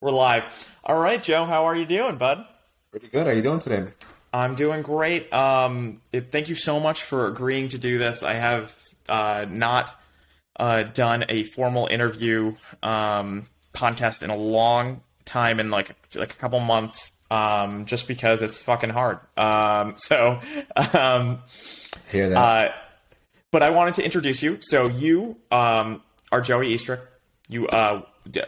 We're live. All right, Joe, how are you doing, bud? Pretty good. How are you doing today? I'm doing great. Um, it, thank you so much for agreeing to do this. I have uh, not uh, done a formal interview um, podcast in a long time, in like like a couple months, um, just because it's fucking hard. Um, so, um, Hear that? uh, but I wanted to introduce you. So you um, are Joey Eastrick. You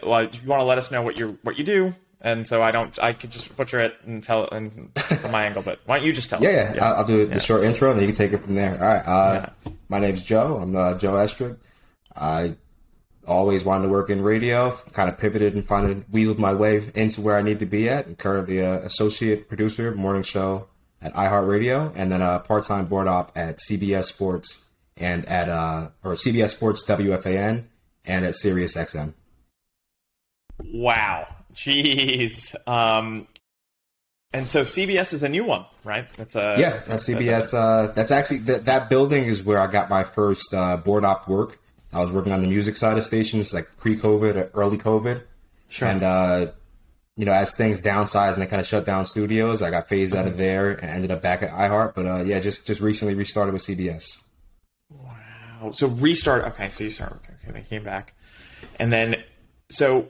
well, you want to let us know what you what you do, and so I don't. I could just butcher it and tell it and from my angle. But why don't you just tell yeah, us? yeah. I'll, I'll do the short intro, and then you can take it from there. All right. Uh, My name's Joe. I'm uh, Joe Estrick. I always wanted to work in radio. Kind of pivoted and finally wheeled my way into where I need to be at. I'm currently a associate producer, morning show at iHeartRadio, and then a part-time board op at CBS Sports and at uh, or CBS Sports WFAN and at Sirius XM. Wow. Jeez. Um, and so CBS is a new one, right? That's a Yeah, that's CBS. Uh, that's actually that that building is where I got my first uh, board op work. I was working on the music side of stations, like pre-COVID, or early COVID, Sure. and uh, you know, as things downsized and they kind of shut down studios, I got phased out of there and ended up back at iHeart. But uh, yeah, just just recently restarted with CBS. Wow. so restart. Okay, so you start. Okay, okay, they came back, and then so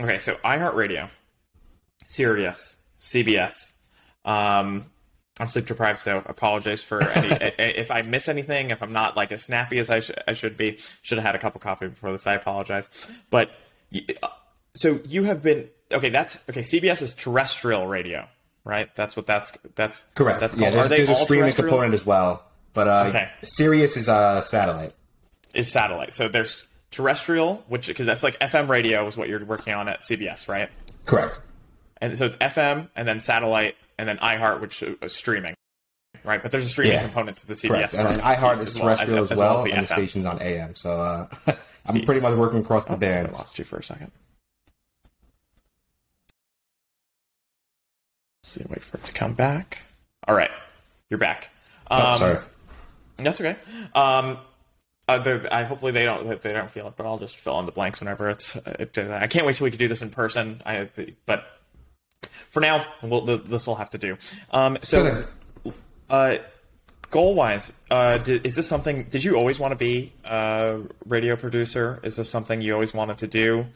okay, so iHeartRadio, Sirius, CBS. Um, I'm sleep deprived, so apologize for any if I miss anything. If I'm not like as snappy as I, sh- I should be, should have had a cup of coffee before this. I apologize. But uh, so you have been okay. That's okay. CBS is terrestrial radio, right? That's what that's that's Correct. That's yeah, there's, there's a streaming component as well, but uh, Okay. Sirius is uh, satellite. is satellite. So there's terrestrial, which because that's like FM radio is what you're working on at CBS, right? Correct. And so it's FM and then satellite and then iHeart, which is streaming, right? But there's a streaming Yeah. component to the CBS. Correct. And then iHeart is well as- terrestrial as, as well, as the and the station's on AM. So uh, I'm pretty much working across the I bands. lost you for a second. Let's see, wait for it to come back. All right, you're back. Um, Oh, sorry. That's okay. Um, uh, I hopefully they don't they don't feel it, but I'll just fill in the blanks whenever it's. It, I can't wait till we can do this in person. I but for now, we'll, this will have to do. Um, so, uh, goal wise, uh, is this something? Did you always want to be a radio producer? Is this something you always wanted to do?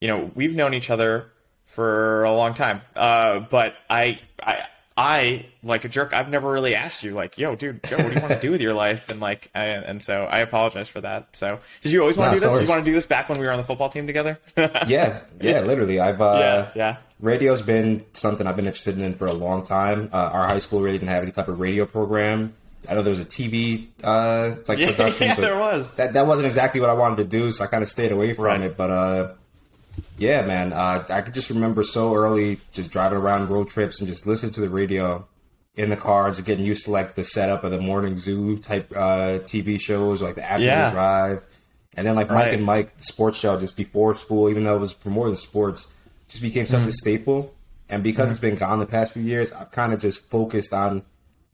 You know, we've known each other for a long time, uh, but I, I, I like a jerk. I've never really asked you, like, yo, dude, Joe, what do you want to do with your life? And like, I, and so I apologize for that. So, did you always want No, to do this? Did you want to do this back when we were on the football team together? Yeah, yeah, literally. I've uh, yeah, yeah. radio's been something I've been interested in for a long time. Uh, our high school really didn't have any type of radio program. I know there was a TV uh, like Yeah, production, yeah, but there was. That that wasn't exactly what I wanted to do, so I kind of stayed away from Right. it. But uh, yeah, man, uh, I could just remember so early just driving around road trips and just listening to the radio in the cars and getting used to like the setup of the morning zoo type uh, TV shows, like the afternoon Yeah. drive, and then like Mike Right. and Mike the sports show just before school, even though it was for more than sports, just became such Mm-hmm. a staple. And because it's been gone the past few years, I've kind of just focused on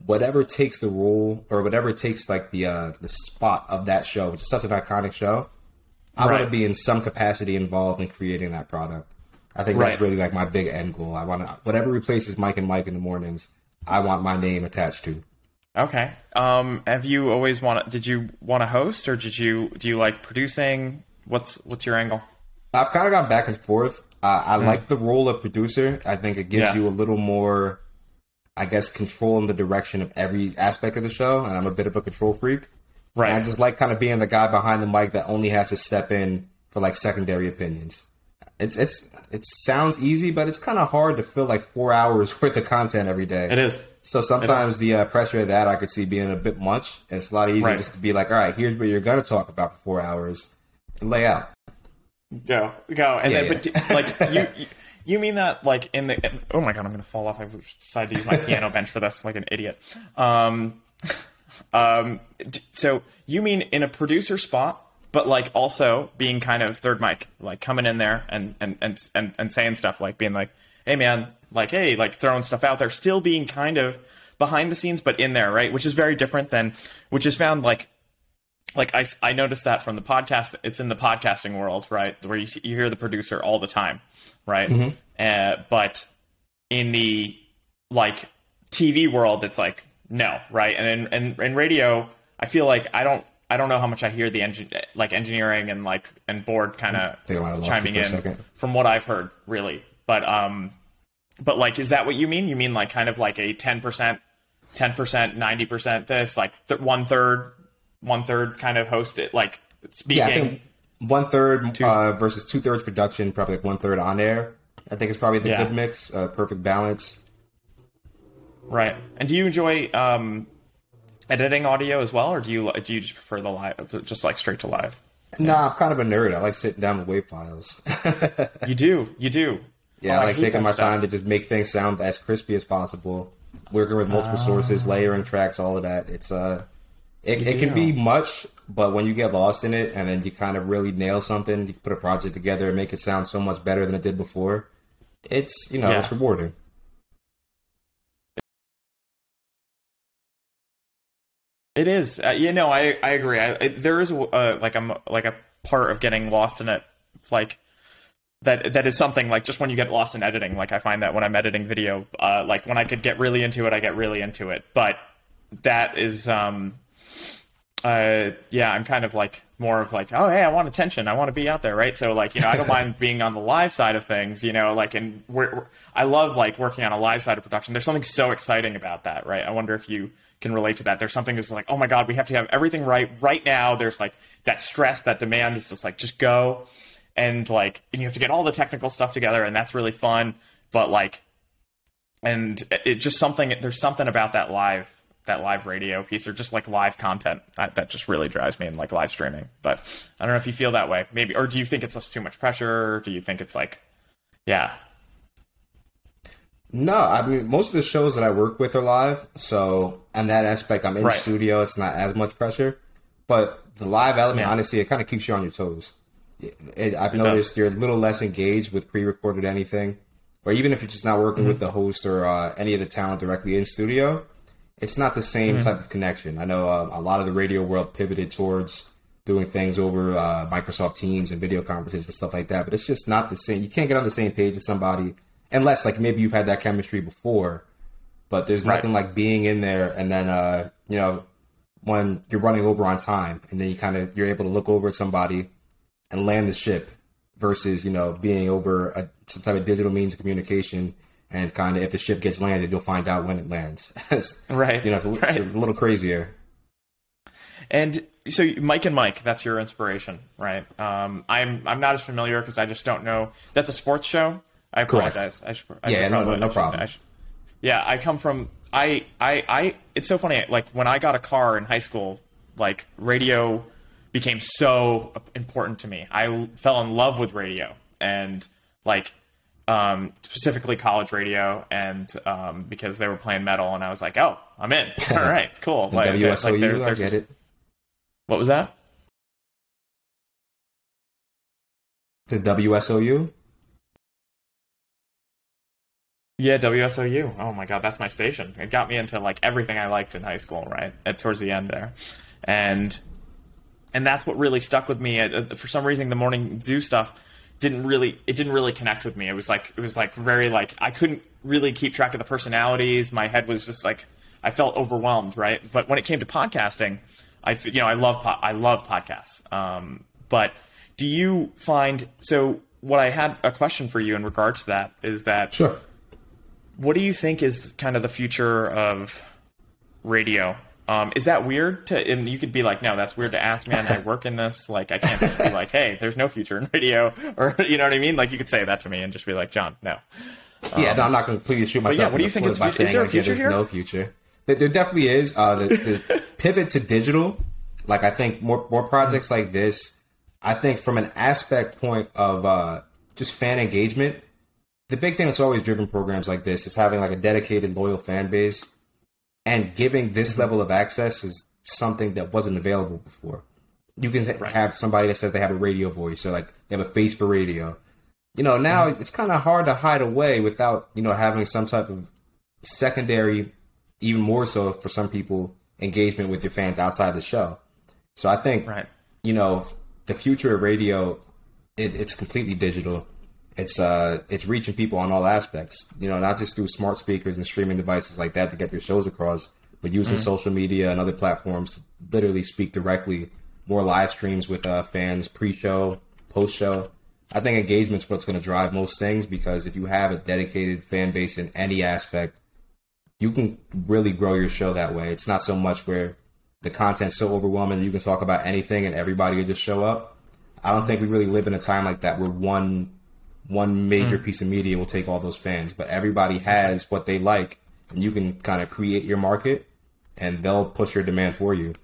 whatever takes the role or whatever takes like the uh, the spot of that show, which is such an iconic show. I want to be in some capacity involved in creating that product. I think Right. that's really like my big end goal. I want to whatever replaces Mike and Mike in the mornings. I want my name attached to. Okay. Um, have you always want? Did you want to host, or did you do you like producing? What's what's your angle? I've kind of gone back and forth. Uh, I like the role of producer. I think it gives. Yeah. you a little more, I guess, control in the direction of every aspect of the show. And I'm a bit of a control freak. Right. And I just like kind of being the guy behind the mic that only has to step in for like secondary opinions. It's it's it sounds easy, but it's kind of hard to fill like four hours worth of content every day. It is. So sometimes the uh, pressure of that I could see being a bit much. It's a lot easier Right. just to be like, all right, here's what you're gonna talk about for four hours, and lay out. Go go, and Yeah, then but d- like you. you You mean that like in the oh my god I'm gonna fall off I decided to use my piano bench for this like an idiot. Um, um, so you mean in a producer spot, but like also being kind of third mic, like coming in there and and and and, and saying stuff like being like, hey man, like hey, like throwing stuff out there, still being kind of behind the scenes, but in there, right? Which is very different than which is found like like I, I noticed that from the podcast it's in the podcasting world right where you, you hear the producer all the time right mm-hmm. uh, but in the like tv world it's like no right and in, and, in radio i feel like i don't i don't know how much i hear the engine like engineering and like and board kind of chiming in from what i've heard really but um but like is that what you mean you mean like kind of like a 10% 10% 90% this like th- one third one third kind of host it like speaking. Yeah, I think one third uh, versus two thirds production, probably like one third on air. I think it's probably the yeah. good mix, uh, perfect balance. Right. And do you enjoy um, editing audio as well, or do you do you just prefer the live, just like straight to live? No, nah, I'm kind of a nerd. I like sitting down with wave files. you do, you do. Yeah, oh, I like I taking my stuff. time to just make things sound as crispy as possible. Working with multiple uh, sources, layering tracks, all of that. It's uh, it, it can be much, but when you get lost in it and then you kind of really nail something, you put a project together and make it sound so much better than it did before. It's you know yeah. it's rewarding. It is. Uh, you know, I I agree. I, there is uh, like I'm like a part of getting lost in it. Like that that is something like just when you get lost in editing. Like I find that when I'm editing video, uh, like when I could get really into it, I get really into it. But that is um uh, yeah, I'm kind of like more of like, oh, hey, I want attention. I want to be out there, right? So like, you know, I don't mind being on the live side of things, you know, like, and we're, we're, I love like working on a live side of production. There's something so exciting about that, right? I wonder if you can relate to that. There's something that's like, oh my god, we have to have everything right right now. There's like that stress, that demand is just like, just go, and like, and you have to get all the technical stuff together, and that's really fun. But like, and it just something. There's something about that live that live radio piece or just like live content that, that just really drives me in like live streaming but i don't know if you feel that way maybe or do you think it's just too much pressure do you think it's like yeah no i mean most of the shows that i work with are live so and that aspect i'm in right. studio it's not as much pressure but the live element yeah. honestly it kind of keeps you on your toes it, i've it noticed does. you're a little less engaged with pre-recorded anything or even if you're just not working mm-hmm. with the host or uh, any of the talent directly in studio it's not the same mm-hmm. type of connection. I know uh, a lot of the radio world pivoted towards doing things over uh, Microsoft Teams and video conferences and stuff like that, but it's just not the same. You can't get on the same page as somebody unless like maybe you've had that chemistry before, but there's nothing right. like being in there and then uh, you know when you're running over on time and then you kind of you're able to look over at somebody and land the ship versus you know being over a, some type of digital means of communication and kind of if the ship gets landed, you'll find out when it lands. right. You know, it's a, right. it's a, little crazier. And so, Mike and Mike, that's your inspiration, right? Um, I'm I'm not as familiar because I just don't know. That's a sports show. I apologize. I should, I yeah, no, no, no problem. Should, yeah, I come from. I, I, I. It's so funny. Like when I got a car in high school, like radio became so important to me. I fell in love with radio, and like um, specifically college radio, and um, because they were playing metal, and I was like, "Oh, I'm in. All right, cool." like, WSOU, like there, I get it. What was that? The WSOU. Yeah, WSOU. Oh my god, that's my station. It got me into like everything I liked in high school, right? At towards the end there, and and that's what really stuck with me. Uh, for some reason, the morning zoo stuff didn't really it didn't really connect with me. It was like it was like very like I couldn't really keep track of the personalities. My head was just like I felt overwhelmed, right? But when it came to podcasting, I you know I love I love podcasts. Um, but do you find so? What I had a question for you in regards to that is that sure. What do you think is kind of the future of radio um, is that weird to? And you could be like, no, that's weird to ask, man. I work in this. Like, I can't just be like, hey, there's no future in radio, or you know what I mean? Like, you could say that to me and just be like, John, no. Um, yeah, no, I'm not going to completely shoot myself. Yeah, what do you think is, is there a future like, yeah, There's no future. There, there definitely is. Uh, the, the pivot to digital, like I think more more projects like this. I think from an aspect point of uh, just fan engagement, the big thing that's always driven programs like this is having like a dedicated, loyal fan base and giving this mm-hmm. level of access is something that wasn't available before. You can right. have somebody that says they have a radio voice or like they have a face for radio. You know, now mm-hmm. it's kind of hard to hide away without, you know, having some type of secondary, even more so for some people, engagement with your fans outside the show. So I think, Right. you know, the future of radio, it, it's completely digital. It's uh, it's reaching people on all aspects. You know, not just through smart speakers and streaming devices like that to get their shows across, but using social media and other platforms to literally speak directly. More live streams with uh, fans, pre-show, post-show. I think engagement's what's going to drive most things because if you have a dedicated fan base in any aspect, you can really grow your show that way. It's not so much where the content's so overwhelming you can talk about anything and everybody will just show up. I don't think we really live in a time like that where one one major piece of media will take all those fans, but everybody has what they like, and you can kind of create your market, and they'll push your demand for you.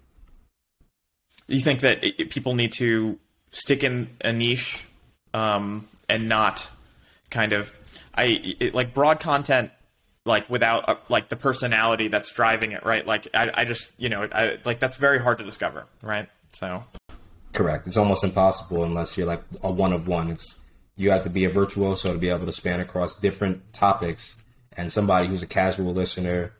You think that it- people need to stick in a niche um, and not kind of I it, like broad content like without uh, like the personality that's driving it, right? Like I, I just you know I, like that's very hard to discover, right? So Correct. It's almost impossible unless you're like a one of one. It's you have to be a virtuoso to be able to span across different topics, and somebody who's a casual listener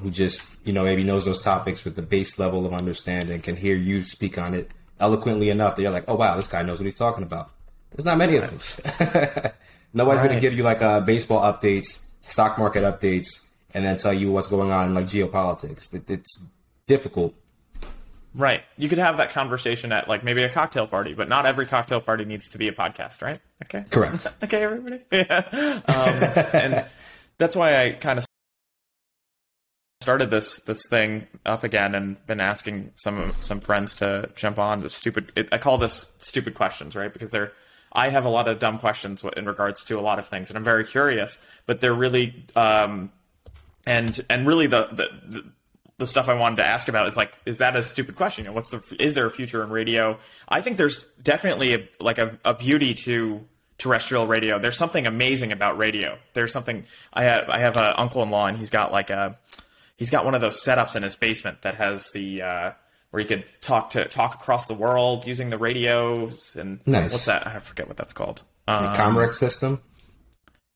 who just you know maybe knows those topics with the base level of understanding can hear you speak on it eloquently enough that you're like, oh wow, this guy knows what he's talking about. There's not many of those. Nobody's Right. going to give you like uh, baseball updates, stock market updates, and then tell you what's going on in like geopolitics. It's difficult. Right, you could have that conversation at like maybe a cocktail party, but not every cocktail party needs to be a podcast, right? Okay, Correct. okay, everybody. Yeah. Um, and that's why I kind of started this this thing up again and been asking some some friends to jump on to stupid. It, I call this stupid questions, right? Because they're I have a lot of dumb questions in regards to a lot of things, and I'm very curious, but they're really um, and and really the the. the the stuff I wanted to ask about is like, is that a stupid question? You know, what's the is there a future in radio? I think there's definitely a, like a, a beauty to terrestrial radio. There's something amazing about radio. There's something I have I have an uncle-in-law and he's got like a he's got one of those setups in his basement that has the uh, where you could talk to talk across the world using the radios and Nice. what's that? I forget what that's called. Um, Comrex system.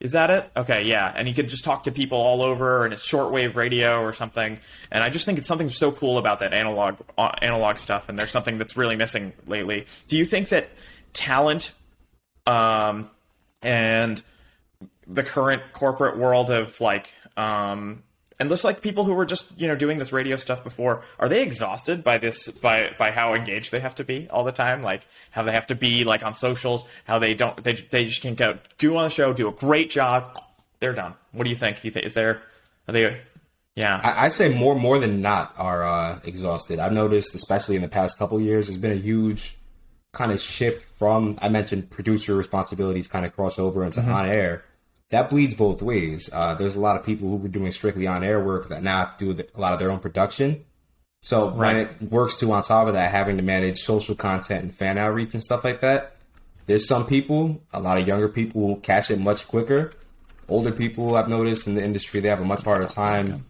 Is that it? Okay, yeah. And you could just talk to people all over, and it's shortwave radio or something. And I just think it's something so cool about that analog uh, analog stuff. And there's something that's really missing lately. Do you think that talent, um, and the current corporate world of like, um, and looks like people who were just you know doing this radio stuff before are they exhausted by this by by how engaged they have to be all the time like how they have to be like on socials how they don't they, they just can't go do on the show do a great job they're done what do you think you think is there are they yeah I- I'd say more more than not are uh, exhausted. I've noticed, especially in the past couple years, there's been a huge kind of shift from I mentioned producer responsibilities kind of cross over into on air. That bleeds both ways. Uh, there's a lot of people who were doing strictly on air work that now have to do a lot of their own production. So when it works to on top of that, having to manage social content and fan outreach and stuff like that, there's some people, a lot of younger people, will catch it much quicker. Older people, I've noticed in the industry, they have a much harder time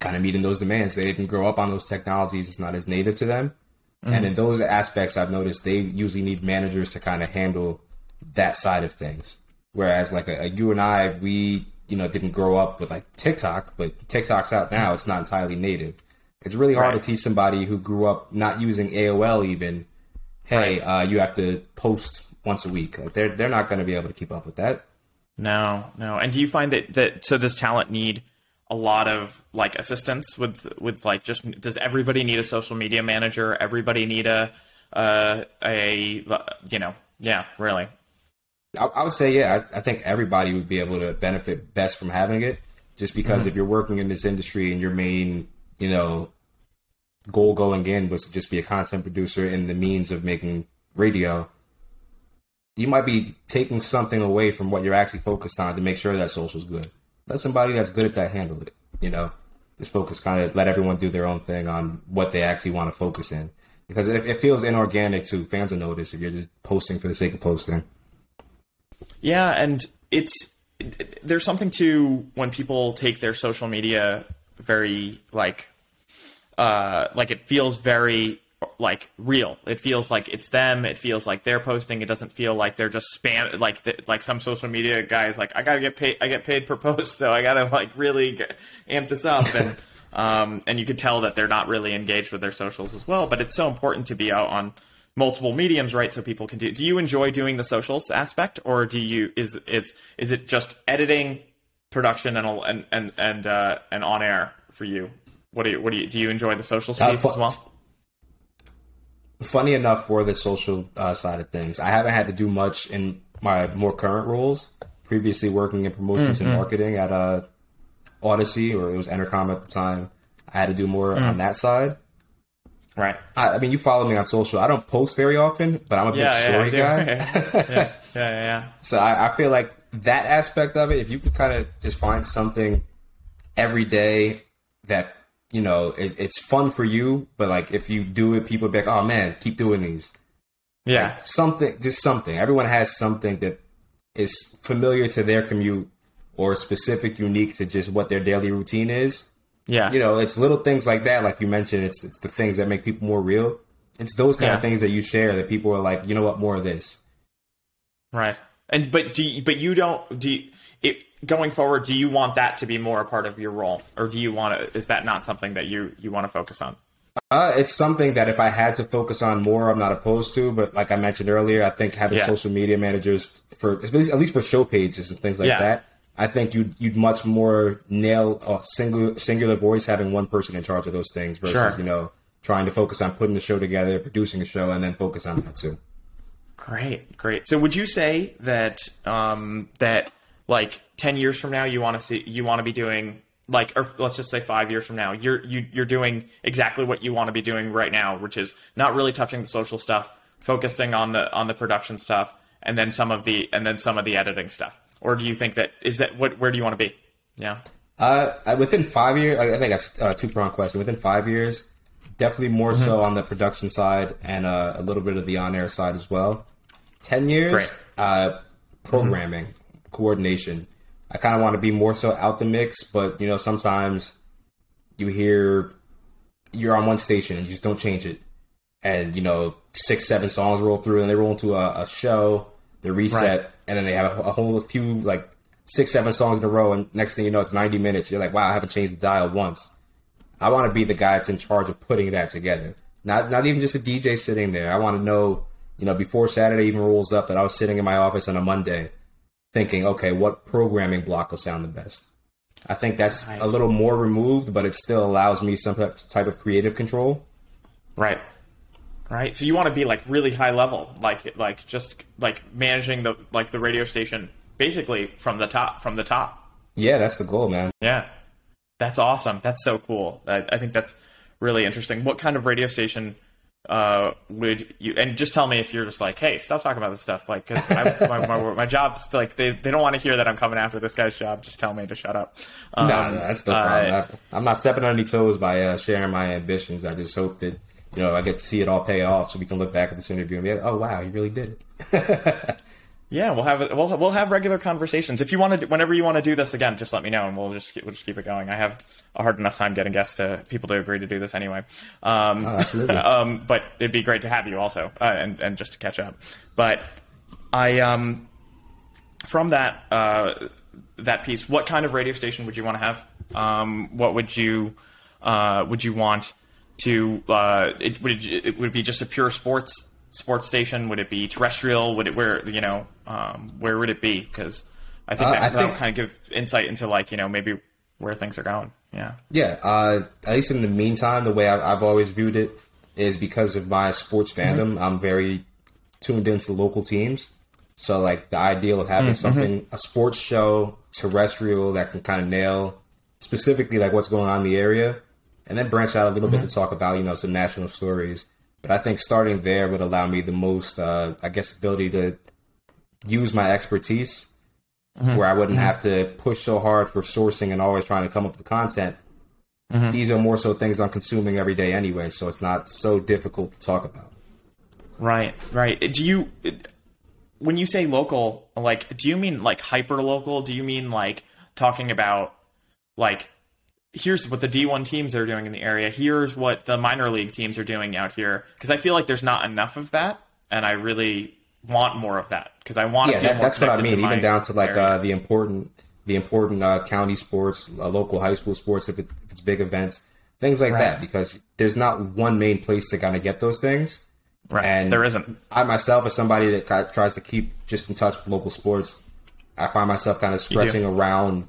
kind of meeting those demands. They didn't grow up on those technologies; it's not as native to them. And in those aspects, I've noticed they usually need managers to kind of handle that side of things. Whereas, like a, a you and I, we you know didn't grow up with like TikTok, but TikTok's out now. It's not entirely native. It's really hard Right. to teach somebody who grew up not using AOL even. Hey, uh, you have to post once a week. Like, they're they're not going to be able to keep up with that. no no and do you find that that so does talent need a lot of like assistance with with like just does everybody need a social media manager everybody need a uh a you know yeah really I, I would say, yeah, I, I think everybody would be able to benefit best from having it. Just because mm-hmm. if you're working in this industry and your main, you know, goal going in was to just be a content producer and the means of making radio, you might be taking something away from what you're actually focused on to make sure that social's good. Let somebody that's good at that handle it. You know, just focus kind of let everyone do their own thing on what they actually want to focus in. Because it, it feels inorganic to Fans will notice if you're just posting for the sake of posting. Yeah, and it's it- there's something to when people take their social media very like uh like it feels very like real. It feels like it's them. It feels like they're posting. It doesn't feel like they're just spam like the, like some social media guys like I gotta get paid. I get paid per post, so I gotta like really get, amp this up and. um, and you could tell that they're not really engaged with their socials as well. But it's so important to be out on multiple mediums, right? So people can do. Do you enjoy doing the socials aspect, or do you is is is it just editing, production, and and and and uh, and on air for you? What do you what do you do? You enjoy the social space uh, as well? Funny enough, for the social uh, side of things, I haven't had to do much in my more current roles. Previously, working in promotions mm-hmm. and marketing at uh, Audacy, or it was Entercom at the time. I had to do more mm. on that side. Right. I, I, mean, you follow me on social. I don't post very often, but I'm a big yeah, story yeah, guy. yeah, yeah, yeah, yeah. So I, I, feel like that aspect of it, if you can kind of just find something every day that you know it, it's fun for you, but like if you do it, people be like, "Oh man, keep doing these." Yeah, like something, just something. Everyone has something that is familiar to their commute or specific, unique to just what their daily routine is. Yeah. You know, it's little things like that, like you mentioned, it's it's the things that make people more real. It's those kind yeah. of things that you share that people are like, you know what, more of this. Right. And but do you, but you don't do you, it going forward, do you want that to be more a part of your role? Or do you want to is that not something that you you want to focus on? Uh, it's something that if I had to focus on more, I'm not opposed to. But like I mentioned earlier, I think having yeah. social media managers for at least for show pages and things like yeah. that I think you'd you'd much more nail a single singular voice having one person in charge of those things versus sure. you know trying to focus on putting the show together, producing a show, and then focus on that too. Great, great. So would you say that um, that like ten years from now you want to see you want to be doing like or let's just say five years from now you're you, you're doing exactly what you want to be doing right now, which is not really touching the social stuff, focusing on the on the production stuff, and then some of the and then some of the editing stuff or do you think that is that what? Where do you want to be? Yeah. Uh, within five years, I think that's a two prong question. Within five years, definitely more mm-hmm. so on the production side and uh, a little bit of the on air side as well. Ten years, uh, programming, mm-hmm. coordination. I kind of want to be more so out the mix, but you know sometimes you hear you're on one station and you just don't change it, and you know six, seven songs roll through and they roll into a, a show, they reset. Right and then they have a, a whole few like six, seven songs in a row, and next thing you know, it's ninety minutes. You're like, wow, I haven't changed the dial once. I want to be the guy that's in charge of putting that together. Not not even just a DJ sitting there. I want to know, you know, before Saturday even rolls up, that I was sitting in my office on a Monday, thinking, okay, what programming block will sound the best. I think that's nice. a little more removed, but it still allows me some type of creative control. Right right? So you want to be like really high level, like like just like managing the like the radio station basically from the top from the top. Yeah, that's the goal, man. Yeah, that's awesome. That's so cool. I, I think that's really interesting. What kind of radio station uh, would you? And just tell me if you're just like, hey, stop talking about this stuff, like because my, my, my, job's like they, they don't want to hear that I'm coming after this guy's job. Just tell me to shut up. Um, no, no, that's the problem. Uh, I'm not stepping on any toes by uh, sharing my ambitions. I just hope that you know, I get to see it all pay off, so we can look back at this interview and be like, "Oh wow, you really did it." yeah, we'll have it. We'll we'll have regular conversations. If you want to, whenever you want to do this again, just let me know, and we'll just we'll just keep it going. I have a hard enough time getting guests to people to agree to do this anyway. Um, oh, absolutely. um, but it'd be great to have you also, uh, and and just to catch up. But I um, from that uh, that piece, what kind of radio station would you want to have? Um, what would you uh, would you want? To uh, it would it, it would be just a pure sports sports station? Would it be terrestrial? Would it where you know um, where would it be? Because I think that, uh, I that'll kind of give insight into like you know maybe where things are going. Yeah. Yeah. Uh, at least in the meantime, the way I've, I've, always viewed it is because of my sports mm-hmm. fandom. Mm-hmm. I'm very tuned into local teams. So like the ideal of having mm-hmm. something a sports show terrestrial that can kind of nail specifically like what's going on in the area and then branch out a little mm-hmm. bit to talk about you know some national stories. But I think starting there would allow me the most, uh, I guess, ability to use my expertise, mm-hmm. where I wouldn't mm-hmm. have to push so hard for sourcing and always trying to come up with content. Mm-hmm. These are more so things I'm consuming every day anyway, so it's not so difficult to talk about. Right, right. Do you, when you say local, like, do you mean like hyper local? Do you mean like talking about like here's what the D1 teams are doing in the area. Here's what the minor league teams are doing out here. Because I feel like there's not enough of that, and I really want more of that because I want yeah, to feel that, more. That's what I mean. Even down to like uh, the important, the important uh, county sports, uh, local high school sports. If, it, if, it's big events, things like Right. that. Because there's not one main place to kind of get those things. Right. And there isn't. I myself, as somebody that tries to keep just in touch with local sports, I find myself kind of stretching around,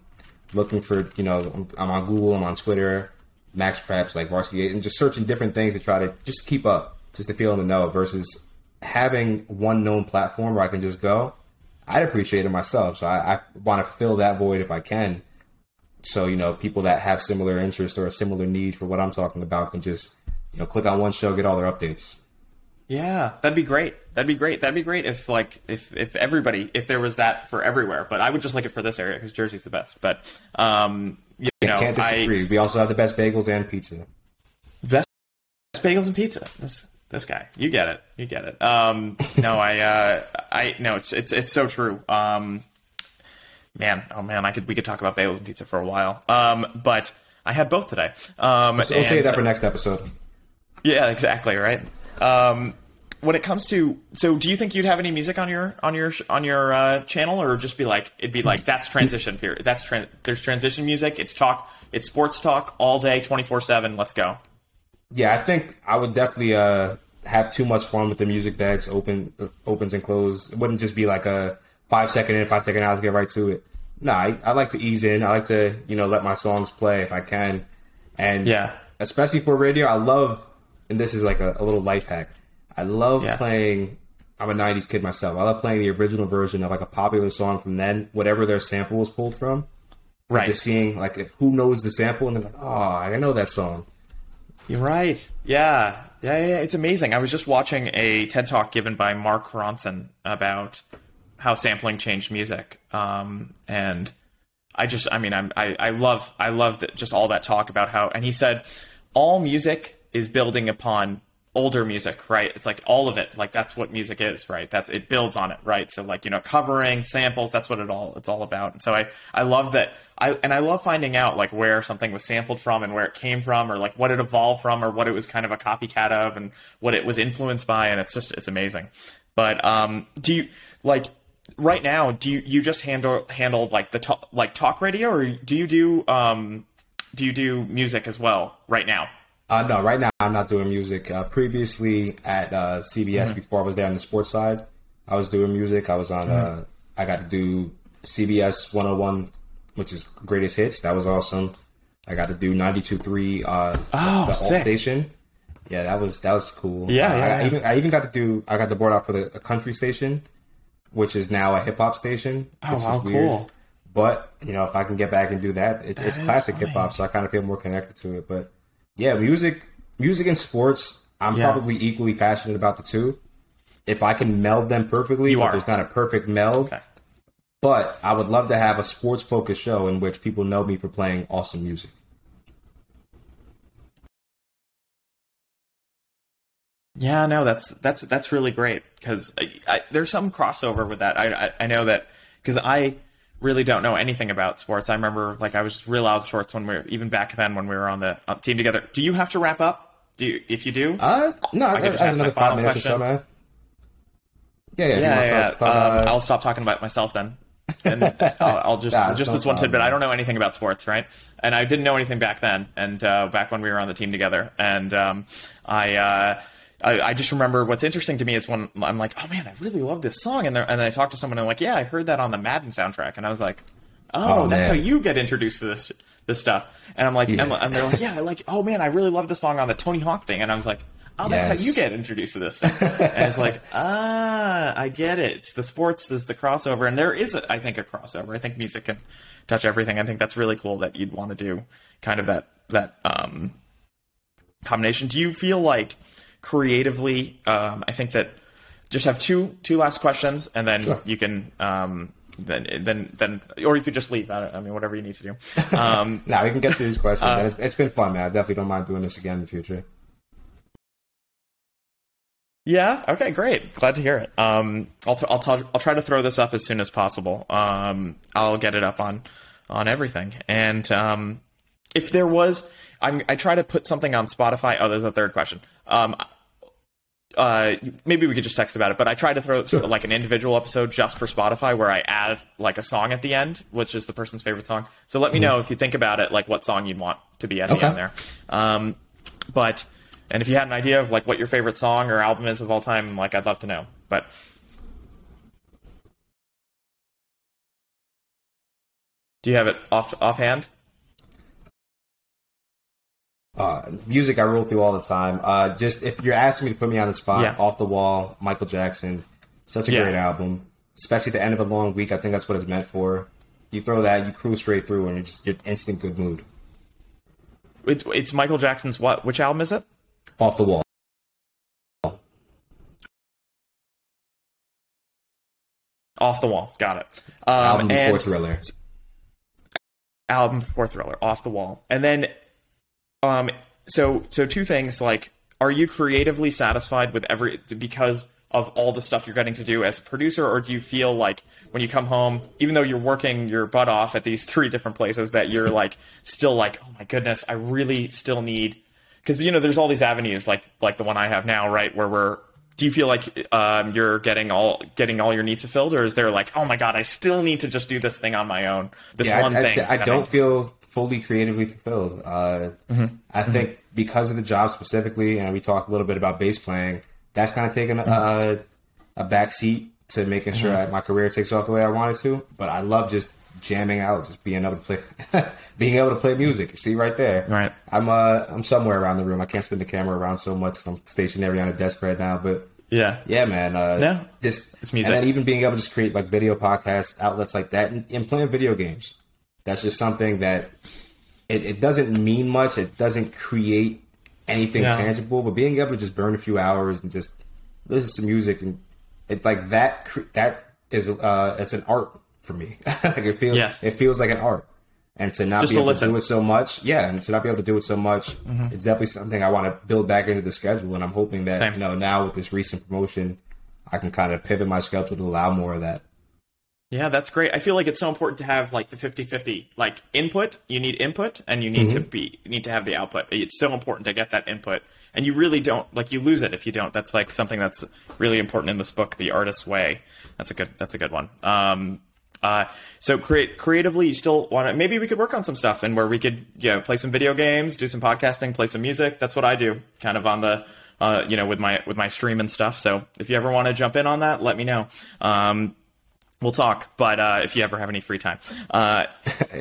looking for you know, I'm, I'm on Google, I'm on Twitter, MaxPreps, like Varsity, and just searching different things to try to just keep up, just to feel in the know. Versus having one known platform where I can just go. I'd appreciate it myself, so I, I want to fill that void if I can. So you know, people that have similar interest or a similar need for what I'm talking about can just you know click on one show, get all their updates. Yeah, that'd be great. That'd be great. That'd be great if like if if everybody if there was that for everywhere. But I would just like it for this area because Jersey's the best. But um, you know, I Can't I disagree. we also have the best bagels and pizza. best bagels and pizza. This this guy, you get it, you get it. Um, no, I uh, I no, it's it's it's so true. Um, man, oh man, I could we could talk about bagels and pizza for a while. Um, but I had both today. Um, So we'll save that for next episode. Yeah, exactly. Right. Um, when it comes to, so do you think you'd have any music on your on your on your uh, channel, or just be like it'd be like that's transition period. That's tran- there's transition music. It's talk. It's sports talk all day, twenty four seven. Let's go. Yeah, I think I would definitely uh, have too much fun with the music bags open opens and close. It wouldn't just be like a five second in, five second out, let's get right to it. No, I, I like to ease in. I like to you know let my songs play if I can, and Yeah. especially for radio, I love. And this is like a, a little life hack. I love Yeah. playing. I'm a '90s kid myself. I love playing the original version of like a popular song from then, whatever their sample was pulled from. Right. Just seeing like who knows the sample, and they're like, "Oh, I know that song." You're right. Yeah. Yeah, yeah, yeah. It's amazing. I was just watching a TED talk given by Mark Ronson about how sampling changed music. Um, and I just, I mean, I'm, I, I love, I love that, just all that talk about how, and he said, all music is building upon older music, right? It's like all of it, like that's what music is, right? That's it builds on it, right? So like you know, covering samples, that's what it all it's all about. And so I I love that I and I love finding out like where something was sampled from and where it came from, or like what it evolved from, or what it was kind of a copycat of, and what it was influenced by, and it's just it's amazing. But um, do you like? Right now, do you, you just handle handle like the talk, like talk radio, or do you do um, do you do music as well right now? Uh, no, right now I'm not doing music. Uh, previously at uh, CBS, before I was there on the sports side, I was doing music. I was on. Uh, I got to do CBS 101, which is greatest hits. That was awesome. I got to do 92.3. Uh, Oh, the sick. station. Yeah, that was that was cool. Yeah, yeah, I, yeah. even I even got to do. I got the board out for the a country station, which is now a hip hop station. Oh, wow, is weird. cool. But you know, if I can get back and do that, it, it's classic hip hop, so I kind of feel more connected to it. But yeah, music, music and sports, I'm Yeah. probably equally passionate about the two. If I can meld them perfectly, You are. there's not a perfect meld. Okay. But I would love to have a sports focused show in which people know me for playing awesome music. Yeah, no, that's that's that's really great because I, I, there's some crossover with that. I I, I know that because I really don't know anything about sports. I remember like I was real out of sorts when we were even back then when we were on the uh, team together. Do you have to wrap up? Do you, if you do? Uh, no, I, I, just have another five minutes or so, man. Yeah, yeah. you yeah, yeah. start- start, um, uh, I'll stop talking about myself then. and I'll, I'll just Nah, just this one tidbit. I don't know anything about sports, right? And I didn't know anything back then, and uh, back when we were on the team together. And um, I, uh, I I just remember what's interesting to me is when I'm like, oh man, I really love this song, and, and then I talk to someone and I'm like, yeah, I heard that on the Madden soundtrack, and I was like, oh, Oh, that's man. how you get introduced to this this stuff. And I'm like, Yeah. and, and they're like, yeah, I like, oh man, I really love the song on the Tony Hawk thing, and I was like. Oh, that's Yes. how you get introduced to this stuff. and it's like, ah, I get it. It's the sports is the crossover, and there is, a, I think, a crossover. I think music can touch everything. I think that's really cool that you'd want to do kind of that that um, combination. Do you feel like creatively? Um, I think that just have two two last questions, and then Sure. you can. Um, then, then, then, or you could just leave. I, I mean, whatever you need to do. Um, Now we can get through these questions. Uh. It's, it's been fun, man. I definitely don't mind doing this again in the future. Yeah. Okay. Great. Glad to hear it. Um, I'll I'll, t- I'll try to throw this up as soon as possible. Um, I'll get it up on on everything. And um, if there was, I'm, I try to put something on Spotify. Oh, there's a third question. Um, uh, maybe we could just text about it. But I tried to throw of like an individual episode just for Spotify where I add like a song at the end, which is the person's favorite song. So let me know if you think about it, like what song you'd want to be at the end there. Um, but and if you had an idea of like what your favorite song or album is of all time, like I'd love to know. But do you have it off offhand? Uh, music I roll through all the time. Uh, just if you're asking me to put me on the spot, Yeah. off the wall, Michael Jackson, such a Yeah. great album. Especially at the end of a long week, I think that's what it's meant for. You throw that, you cruise straight through, and you're just you're instant good mood. It's, it's Michael Jackson's what? Which album is it? Off the wall. Off the Wall. Got it. Um, album before and- Thriller. album before Thriller, Off the Wall, and then, um, so so two things like, are you creatively satisfied with every because of all the stuff you're getting to do as a producer, or do you feel like when you come home, even though you're working your butt off at these three different places, that you're like still like, oh my goodness, I really still need because you know there's all these avenues like like the one I have now, right, where we're do you feel like um, you're getting all getting all your needs fulfilled, or is there like, oh my god, I still need to just do this thing on my own, this Yeah, one I, thing? I, I don't feel fully creatively fulfilled. Uh, Mm-hmm. I think because of the job specifically, and we talked a little bit about bass playing, that's kind of taken a, Mm-hmm. a back seat to making sure that my career takes off the way I want it to. But I love just jamming out, just being able to play, being able to play music. You see right there, Right. I'm uh, I'm somewhere around the room. I can't spin the camera around so much. I'm stationary on a desk right now, but Yeah. yeah, man. Uh, Yeah. just It's music. and then even being able to just create like video podcast outlets like that, and, and playing video games. That's just something that it, it doesn't mean much. It doesn't create anything Yeah. tangible, but being able to just burn a few hours and just listen to music and it like that that is uh it's an art for me. like it feels Yes. it feels like an art. And to not Just be to able listen. to do it so much, yeah, and to not be able to do it so much, it's definitely something I want to build back into the schedule. And I'm hoping that Same. you know now with this recent promotion, I can kind of pivot my schedule to allow more of that. Yeah, that's great. I feel like it's so important to have like the 50-50 like input, you need input and you need to be you need to have the output. It's so important to get that input. And you really don't like you lose it if you don't. That's like something that's really important in this book, The Artist's Way. That's a good that's a good one. Um uh, so create creatively, you still want to. Maybe we could work on some stuff, and where we could, you know, play some video games, do some podcasting, play some music. That's what I do, kind of on the, uh, you know, with my with my stream and stuff. So if you ever want to jump in on that, let me know. Um, we'll talk. But uh, if you ever have any free time, uh,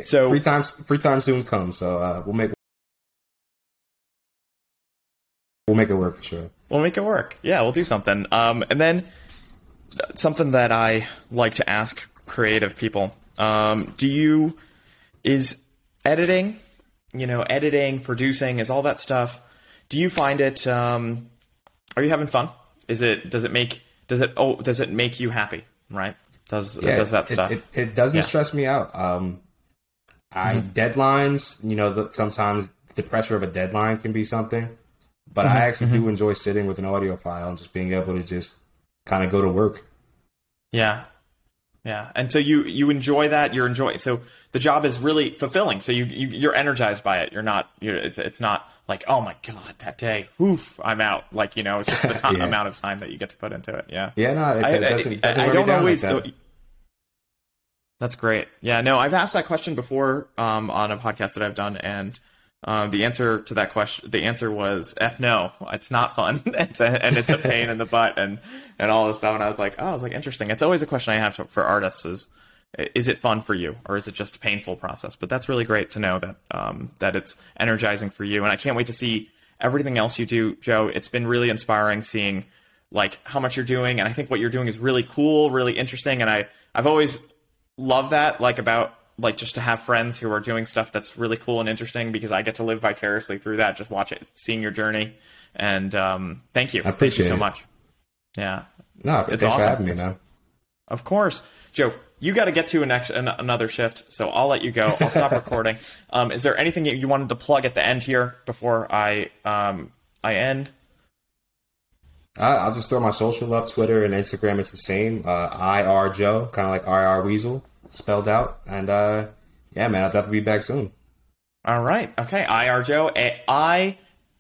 so Free time, free time soon comes, so uh, we'll make we'll make it work for sure. We'll make it work. Yeah, we'll do something. Um, and then something that I like to ask creative people: um, Do you is editing, you know, editing, producing, is all that stuff? Do you find it? Um, are you having fun? Is it? Does it make? Does it? Oh, does it make you happy? Right? Does does that it, stuff? It, it doesn't Yeah. Mm-hmm. stress me out. Um, I deadlines, you know, the, sometimes the pressure of a deadline can be something, but Mm-hmm. I actually do enjoy sitting with an audio file and just being able to just kind of go to work. Yeah. Yeah. And so you you enjoy that, you're enjoying so the job is really fulfilling. So you, you you're energized by it. You're not you're it's it's not like, "Oh my god, that day. Oof, I'm out." Like, you know, it's just the time, Yeah. amount of time that you get to put into it. Yeah. Yeah, no, it, I, it doesn't, I- doesn't I me don't always like that. That's great. Yeah, no, I've asked that question before um, on a podcast that I've done, and um, the answer to that question, the answer was F no. It's not fun, it's a, and it's a pain in the butt, and and all this stuff. And I was like, oh, I was like, interesting. It's always a question I have to, for artists: is is it fun for you, or is it just a painful process? But that's really great to know that um, that it's energizing for you, and I can't wait to see everything else you do, Joe. It's been really inspiring seeing like how much you're doing, and I think what you're doing is really cool, really interesting, and I I've always loved that like about like just to have friends who are doing stuff that's really cool and interesting because I get to live vicariously through that just watch it seeing your journey. And um thank you. I appreciate thank you so much. Yeah. No, It's awesome. for having me, man. of course. Joe you got to get to an ex- an, another shift so I'll let you go. I'll stop recording. Um is there anything you wanted to plug at the end here before I um I end? Uh, I'll just throw my social up. Twitter and Instagram, it's the same. Uh, IR Joe, kind of like IR Weasel, spelled out. And uh, yeah, man, I'll definitely be back soon. All right. Okay. I R Joe A I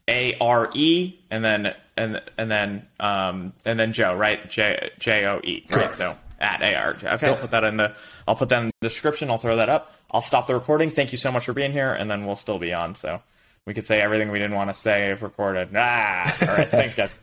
A R E and then and and then um and then Joe, right? J J O E, right? Correct. So at AR. Okay, I'll put that in the I'll put that in the description. I'll throw that up. I'll stop the recording. Thank you so much for being here, and then we'll still be on. So we could say everything we didn't want to say if recorded. Ah, all right. Thanks, guys.